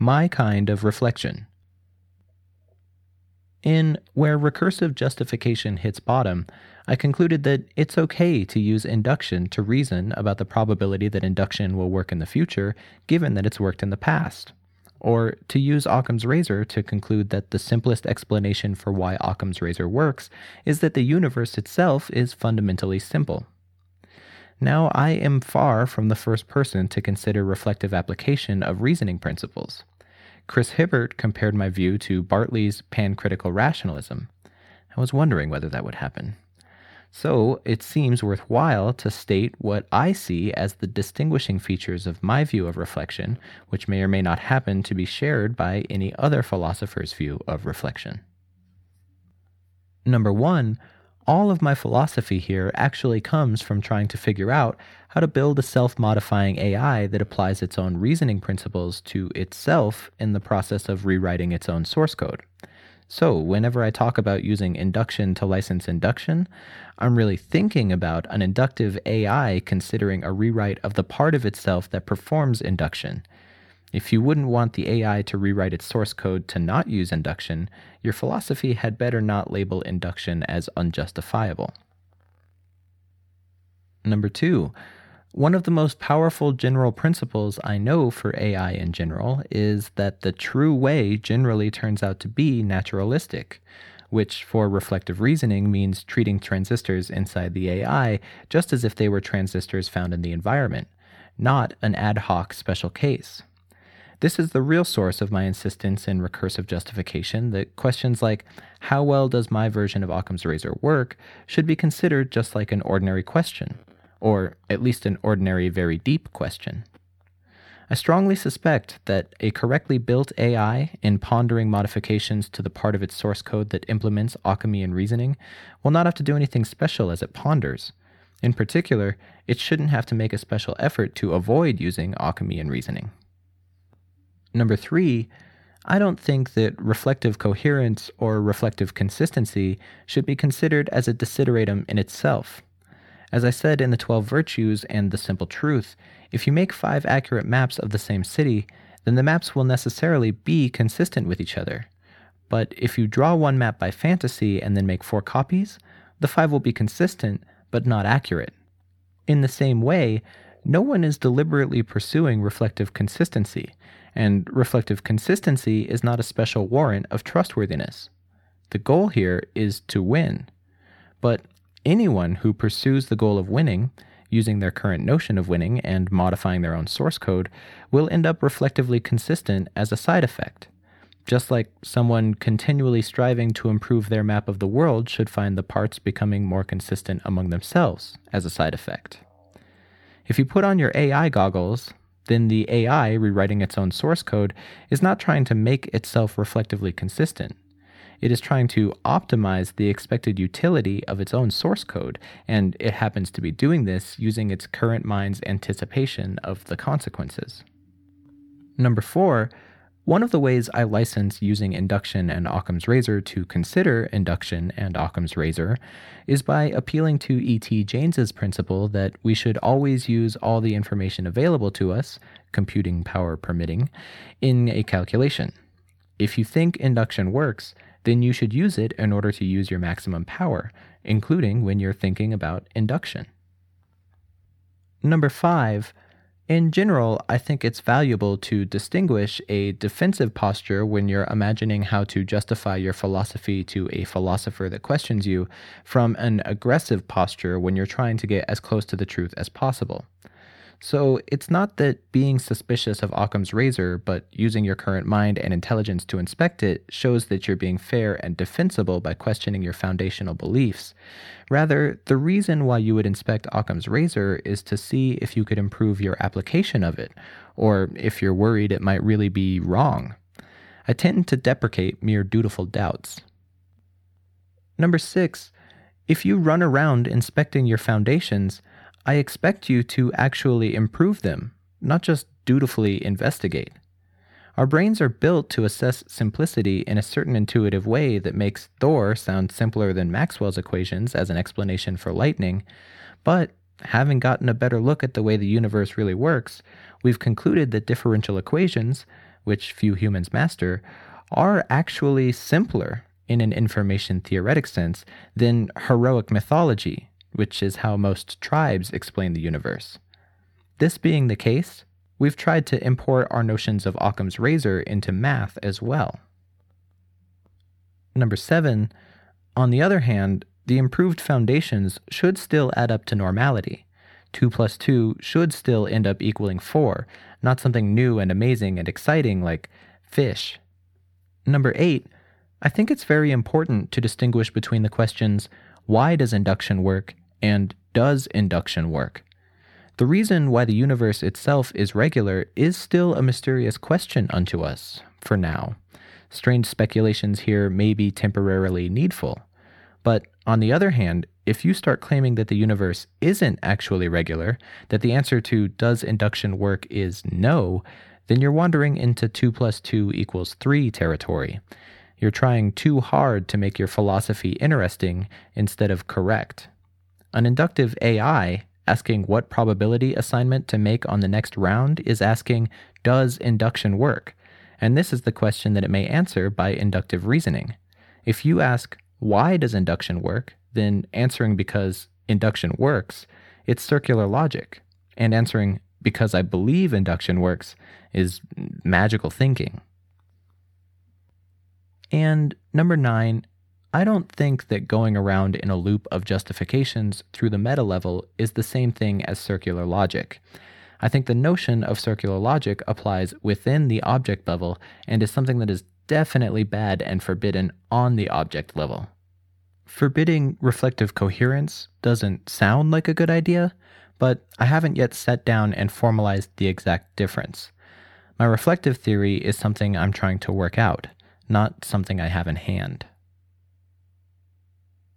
My Kind of Reflection. In Where Recursive Justification Hits Bottom, I concluded that it's okay to use induction to reason about the probability that induction will work in the future, given that it's worked in the past. Or to use Occam's razor to conclude that the simplest explanation for why Occam's razor works is that the universe itself is fundamentally simple. Now, I am far from the first person to consider reflective application of reasoning principles. Chris Hibbert compared my view to Bartley's pancritical rationalism. I was wondering whether that would happen. So it seems worthwhile to state what I see as the distinguishing features of my view of reflection, which may or may not happen to be shared by any other philosopher's view of reflection. Number one, all of my philosophy here actually comes from trying to figure out how to build a self modifying AI that applies its own reasoning principles to itself in the process of rewriting its own source code. So, whenever I talk about using induction to license induction, I'm really thinking about an inductive AI considering a rewrite of the part of itself that performs induction if you wouldn't want the AI to rewrite its source code to not use induction, your philosophy had better not label induction as unjustifiable. Number two, one of the most powerful general principles I know for AI in general is that the true way generally turns out to be naturalistic, which for reflective reasoning means treating transistors inside the AI just as if they were transistors found in the environment, not an ad hoc special case. This is the real source of my insistence in recursive justification that questions like, how well does my version of Occam's razor work, should be considered just like an ordinary question, or at least an ordinary very deep question. I strongly suspect that a correctly built AI, in pondering modifications to the part of its source code that implements Occamian reasoning, will not have to do anything special as it ponders. In particular, it shouldn't have to make a special effort to avoid using Occamian reasoning. Number three, I don't think that reflective coherence or reflective consistency should be considered as a desideratum in itself. As I said in the 12 Virtues and the Simple Truth, if you make five accurate maps of the same city, then the maps will necessarily be consistent with each other. But if you draw one map by fantasy and then make four copies, the five will be consistent but not accurate. In the same way, no one is deliberately pursuing reflective consistency, and reflective consistency is not a special warrant of trustworthiness. The goal here is to win. But anyone who pursues the goal of winning, using their current notion of winning and modifying their own source code, will end up reflectively consistent as a side effect. Just like someone continually striving to improve their map of the world should find the parts becoming more consistent among themselves as a side effect. If you put on your AI goggles, then the AI rewriting its own source code is not trying to make itself reflectively consistent. It is trying to optimize the expected utility of its own source code, and it happens to be doing this using its current mind's anticipation of the consequences. Number four, one of the ways I license using induction and Occam's razor to consider induction and Occam's razor is by appealing to E.T. Jaynes's principle that we should always use all the information available to us, computing power permitting, in a calculation. If you think induction works, then you should use it in order to use your maximum power, including when you're thinking about induction. Number five, in general, I think it's valuable to distinguish a defensive posture when you're imagining how to justify your philosophy to a philosopher that questions you from an aggressive posture when you're trying to get as close to the truth as possible. So it's not that being suspicious of Occam's razor, but using your current mind and intelligence to inspect it shows that you're being fair and defensible by questioning your foundational beliefs. Rather, the reason why you would inspect Occam's razor is to see if you could improve your application of it, or if you're worried it might really be wrong. I tend to deprecate mere dutiful doubts. Number six, if you run around inspecting your foundations, I expect you to actually improve them, not just dutifully investigate. Our brains are built to assess simplicity in a certain intuitive way that makes Thor sound simpler than Maxwell's equations as an explanation for lightning, but having gotten a better look at the way the universe really works, we've concluded that differential equations, which few humans master, are actually simpler in an information theoretic sense than heroic mythology, which is how most tribes explain the universe. This being the case, we've tried to import our notions of Occam's razor into math as well. Number seven, on the other hand, the improved foundations should still add up to normality. 2 plus 2 should still end up equaling 4, not something new and amazing and exciting like fish. Number 8, I think it's very important to distinguish between the questions why does induction work and does induction work? The reason why the universe itself is regular is still a mysterious question unto us, for now. Strange speculations here may be temporarily needful. But on the other hand, if you start claiming that the universe isn't actually regular, that the answer to does induction work is no, then you're wandering into 2 plus 2 equals 3 territory. You're trying too hard to make your philosophy interesting instead of correct. An inductive AI asking what probability assignment to make on the next round is asking, Does induction work? And this is the question that it may answer by inductive reasoning. If you ask, Why does induction work? then answering because induction works, it's circular logic. And answering because I believe induction works is magical thinking. And number nine, I don't think that going around in a loop of justifications through the meta level is the same thing as circular logic. I think the notion of circular logic applies within the object level and is something that is definitely bad and forbidden on the object level. Forbidding reflective coherence doesn't sound like a good idea, but I haven't yet sat down and formalized the exact difference. My reflective theory is something I'm trying to work out, not something I have in hand.